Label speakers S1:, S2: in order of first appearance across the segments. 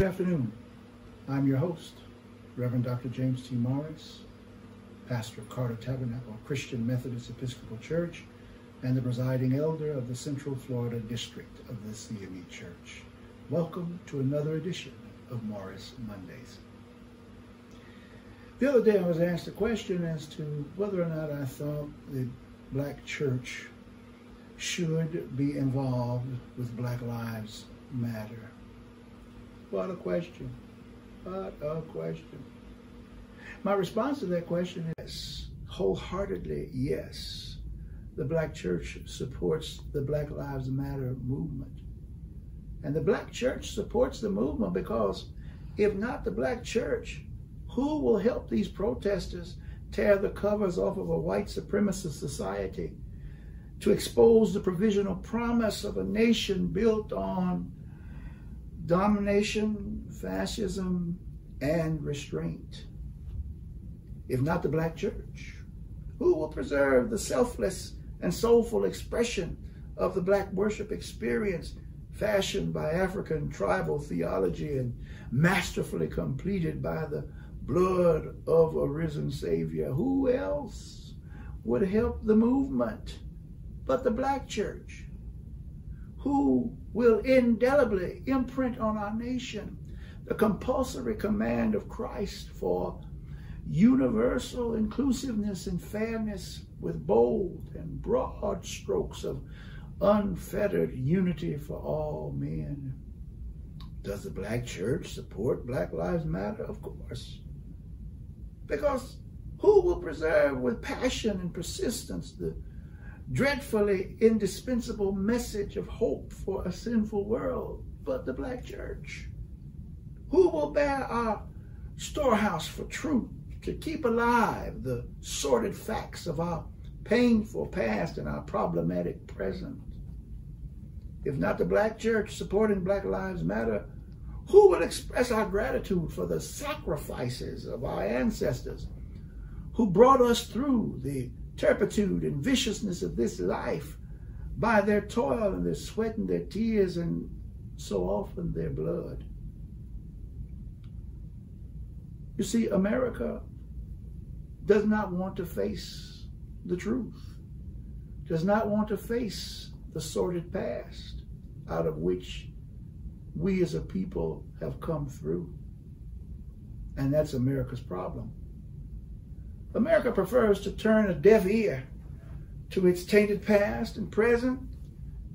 S1: Good afternoon. I'm your host, Reverend Dr. James T. Morris, pastor of Carter Tabernacle Christian Methodist Episcopal Church and the presiding elder of the Central Florida District of the CME Church. Welcome to another edition of Morris Mondays. The other day I was asked a question as to whether or not I thought the black church should be involved with Black Lives Matter. What a question. What a question. My response to that question is wholeheartedly yes. The black church supports the Black Lives Matter movement. And the black church supports the movement because if not the black church, who will help these protesters tear the covers off of a white supremacist society to expose the provisional promise of a nation built on domination, fascism, and restraint? If not the black church, who will preserve the selfless and soulful expression of the black worship experience fashioned by African tribal theology and masterfully completed by the blood of a risen Savior. Who else would help the movement but the black church? Who will indelibly imprint on our nation the compulsory command of Christ for universal inclusiveness and fairness with bold and broad strokes of unfettered unity for all men. Does the black church support Black Lives Matter? Of course. Because who will preserve with passion and persistence the dreadfully indispensable message of hope for a sinful world but the black church? Who will bear our storehouse for truth to keep alive the sordid facts of our painful past and our problematic present? If not the black church supporting Black Lives Matter, who will express our gratitude for the sacrifices of our ancestors who brought us through the turpitude and viciousness of this life by their toil and their sweat and their tears and so often their blood? You see, America does not want to face the truth, does not want to face the sordid past out of which we as a people have come through. And that's America's problem. America prefers to turn a deaf ear to its tainted past and present,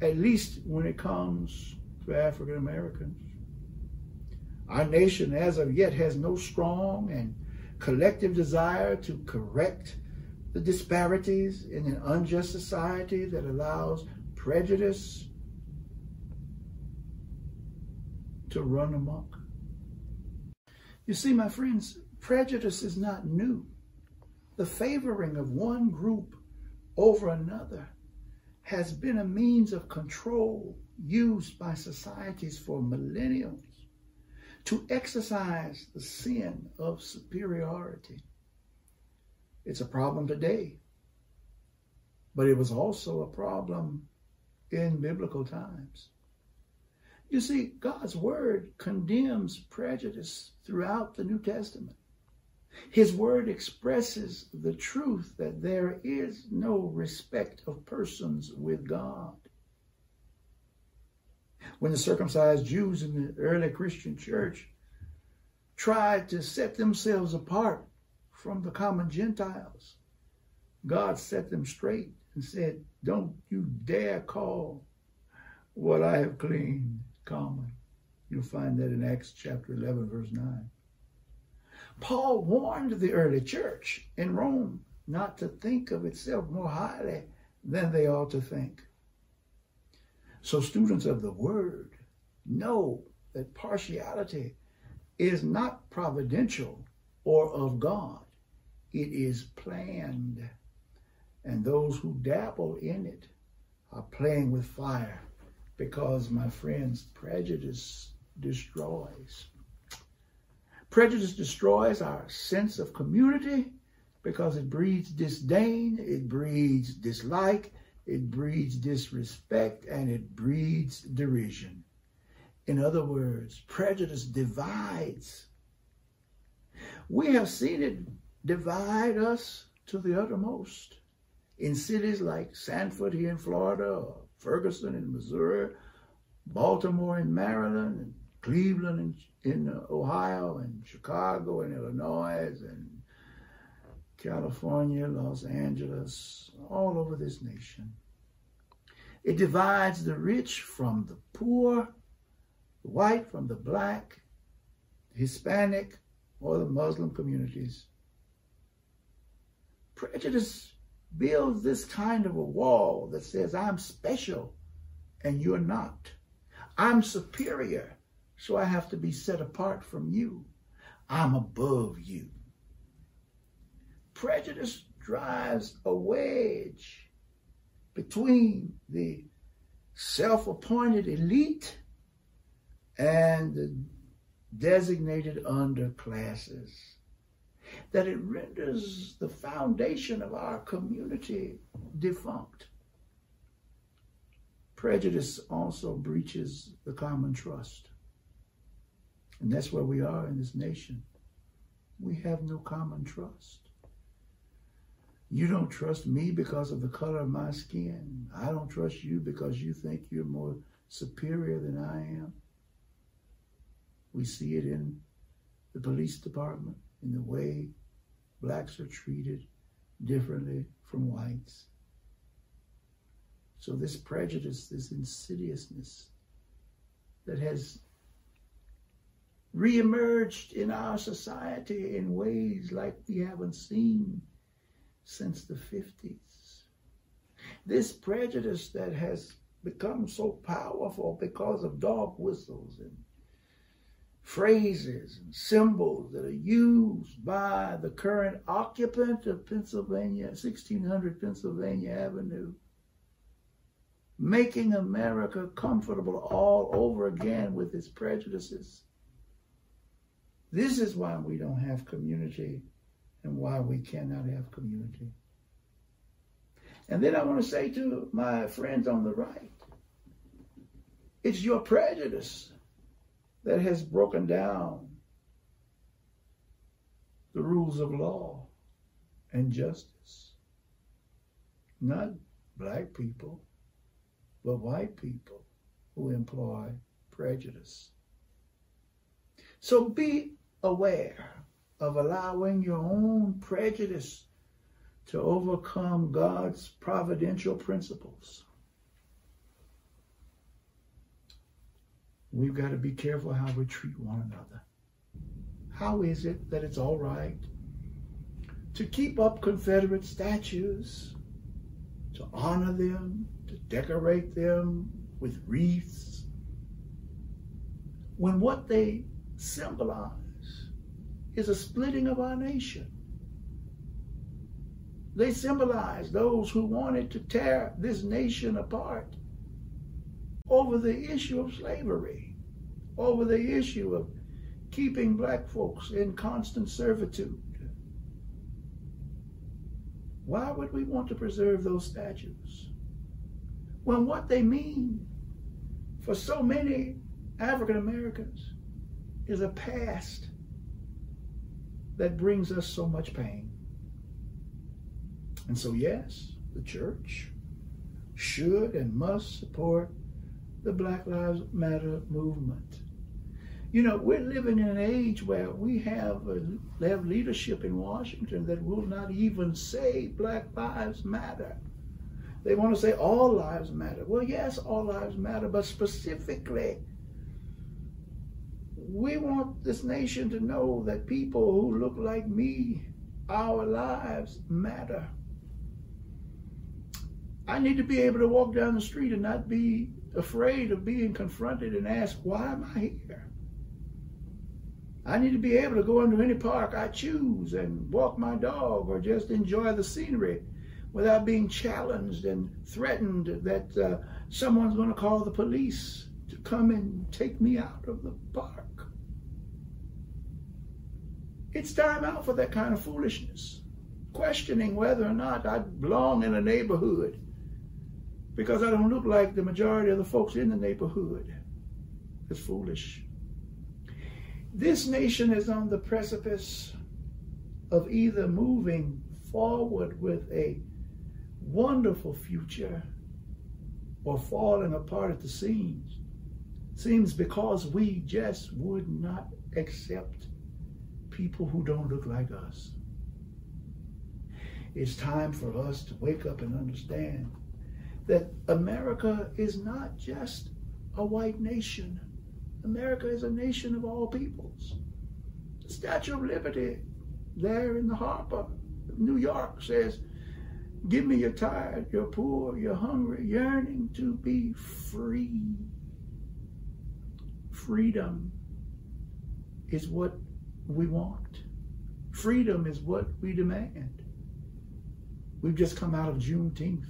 S1: at least when it comes to African Americans. Our nation, as of yet, has no strong and collective desire to correct the disparities in an unjust society that allows prejudice to run amok. You see, my friends, prejudice is not new. The favoring of one group over another has been a means of control used by societies for millennia to exercise the sin of superiority. It's a problem today, but it was also a problem in biblical times. You see, God's word condemns prejudice throughout the New Testament. His word expresses the truth that there is no respect of persons with God. When the circumcised Jews in the early Christian church tried to set themselves apart from the common Gentiles, God set them straight and said, Don't you dare call what I have cleaned common. You'll find that in Acts chapter 11, verse 9. Paul warned the early church in Rome not to think of itself more highly than they ought to think. So, students of the word know that partiality is not providential or of God, it is planned. And those who dabble in it are playing with fire because, my friends, prejudice destroys. Prejudice destroys our sense of community because it breeds disdain, it breeds dislike, it breeds disrespect, and it breeds derision. In other words, prejudice divides. We have seen it divide us to the uttermost in cities like Sanford here in Florida, or Ferguson in Missouri, Baltimore in Maryland, and Cleveland in, in uh, Ohio, and Chicago in Illinois, and California, Los Angeles, all over this nation. It divides the rich from the poor, the white from the black, the Hispanic, or the Muslim communities. Prejudice builds this kind of a wall that says, I'm special and you're not. I'm superior, so I have to be set apart from you. I'm above you. Prejudice drives a wedge between the self appointed elite and the designated underclasses that it renders the foundation of our community defunct. Prejudice also breaches the common trust. And that's where we are in this nation. We have no common trust. You don't trust me because of the color of my skin. I don't trust you because you think you're more superior than I am. We see it in the police department in the way blacks are treated differently from whites. So this prejudice, this insidiousness that has reemerged in our society in ways like we haven't seen since the 50s. This prejudice that has become so powerful because of dog whistles and phrases and symbols that are used by the current occupant of Pennsylvania, 1600 Pennsylvania Avenue, making America comfortable all over again with its prejudices. This is why we don't have community and why we cannot have community. And then I want to say to my friends on the right, it's your prejudice that has broken down the rules of law and justice. Not black people, but white people who employ prejudice. So be aware of allowing your own prejudice to overcome God's providential principles. We've got to be careful how we treat one another. How is it that it's all right to keep up Confederate statues, to honor them, to decorate them with wreaths, when what they symbolize is a splitting of our nation? They symbolize those who wanted to tear this nation apart over the issue of slavery, over the issue of keeping black folks in constant servitude. Why would we want to preserve those statues? When what they mean for so many African Americans is a past that brings us so much pain. And so, yes, the church should and must support the Black Lives Matter movement. You know, we're living in an age where we have, a, have leadership in Washington that will not even say Black Lives Matter. They want to say all lives matter. Well, yes, all lives matter, but specifically, we want this nation to know that people who look like me, our lives matter. I need to be able to walk down the street and not be afraid of being confronted and asked, why am I here? I need to be able to go into any park I choose and walk my dog or just enjoy the scenery without being challenged and threatened that uh, someone's going to call the police to come and take me out of the park. It's time out for that kind of foolishness. Questioning whether or not I belong in a neighborhood because I don't look like the majority of the folks in the neighborhood. It's foolish. This nation is on the precipice of either moving forward with a wonderful future or falling apart at the seams. Seems because we just would not accept people who don't look like us. It's time for us to wake up and understand that America is not just a white nation. America is a nation of all peoples. The Statue of Liberty there in the harbor of New York says, Give me your tired, your poor, your hungry, yearning to be free. Freedom is what we want. Freedom is what we demand. We've just come out of Juneteenth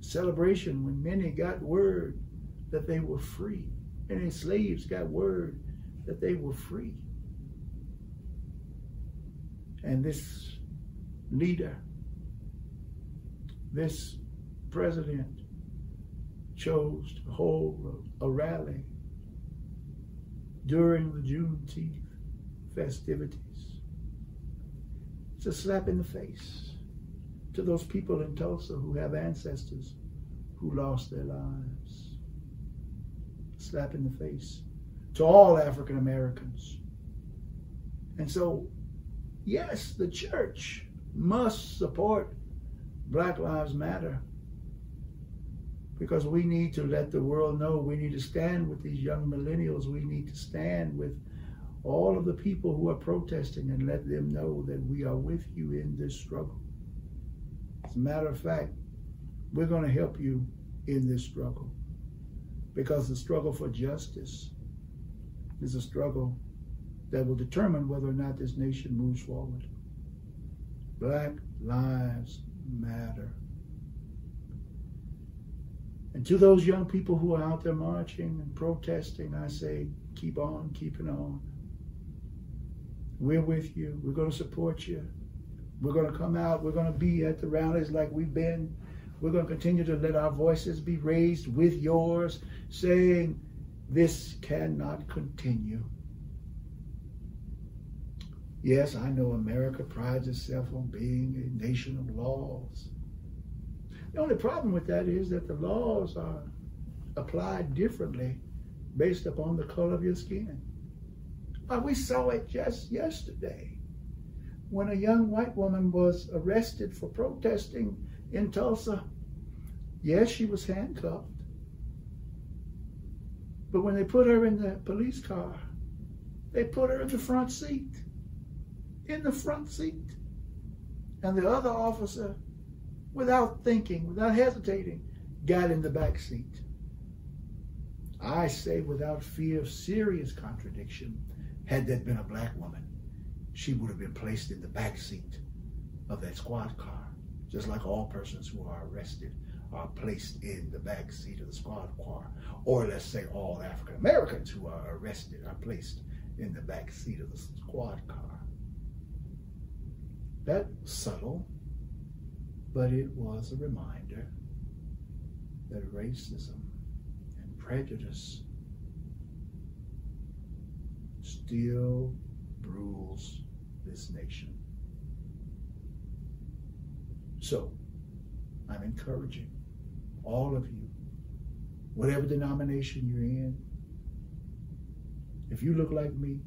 S1: celebration when many got word that they were free. Many slaves got word that they were free. And this leader, this president, chose to hold a rally during the Juneteenth festivities. It's a slap in the face to those people in Tulsa who have ancestors who lost their lives. Slap in the face to all African Americans. And so, yes, the church must support Black Lives Matter because we need to let the world know we need to stand with these young millennials. We need to stand with all of the people who are protesting and let them know that we are with you in this struggle. As a matter of fact, we're going to help you in this struggle because the struggle for justice is a struggle that will determine whether or not this nation moves forward. Black lives matter. And to those young people who are out there marching and protesting, I say, keep on keeping on. We're with you. We're going to support you. We're going to come out. We're going to be at the rallies like we've been. We're going to continue to let our voices be raised with yours, saying, This cannot continue. Yes, I know America prides itself on being a nation of laws. The only problem with that is that the laws are applied differently based upon the color of your skin. But we saw it just yesterday when a young white woman was arrested for protesting in Tulsa, yes, she was handcuffed. But when they put her in the police car, they put her in the front seat. In the front seat. And the other officer, without thinking, without hesitating, got in the back seat. I say without fear of serious contradiction, had that been a black woman, she would have been placed in the back seat of that squad car, just like all persons who are arrested are placed in the back seat of the squad car. Or let's say all African Americans who are arrested are placed in the back seat of the squad car. That subtle, but it was a reminder that racism and prejudice still rules this nation. So, I'm encouraging all of you, whatever denomination you're in, if you look like me,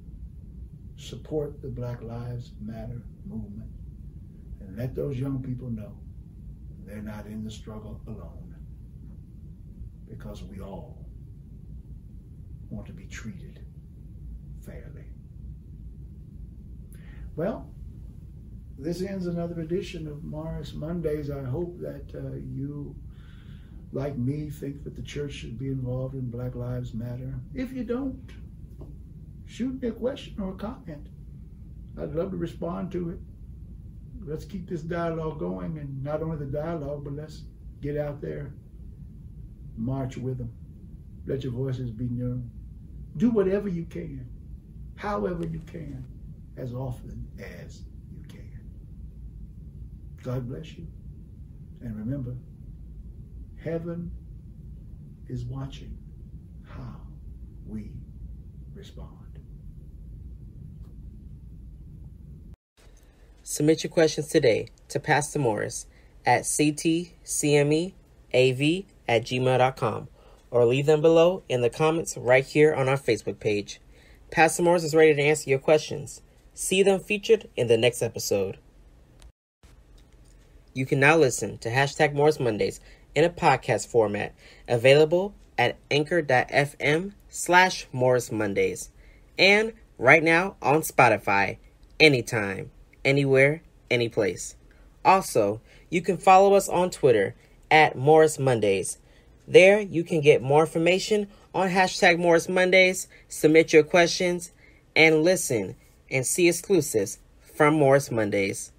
S1: support the Black Lives Matter movement and let those young people know they're not in the struggle alone because we all want to be treated fairly. Well, this ends another edition of Morris Mondays. I hope that uh, you, like me, think that the church should be involved in Black Lives Matter. If you don't, shoot me a question or a comment. I'd love to respond to it. Let's keep this dialogue going, and not only the dialogue, but let's get out there, march with them. Let your voices be known. Do whatever you can, however you can as often as you can. God bless you. And remember, heaven is watching how we respond.
S2: Submit your questions today to Pastor Morris at ctcmeav at gmail.com or leave them below in the comments right here on our Facebook page. Pastor Morris is ready to answer your questions. See them featured in the next episode. You can now listen to hashtag Morris Mondays in a podcast format, available at anchor.fm slash Morris Mondays, and right now on Spotify, anytime, anywhere, anyplace. Also, you can follow us on Twitter at Morris Mondays. There, you can get more information on hashtag Morris Mondays, submit your questions, and listen and see exclusives from Morris Mondays.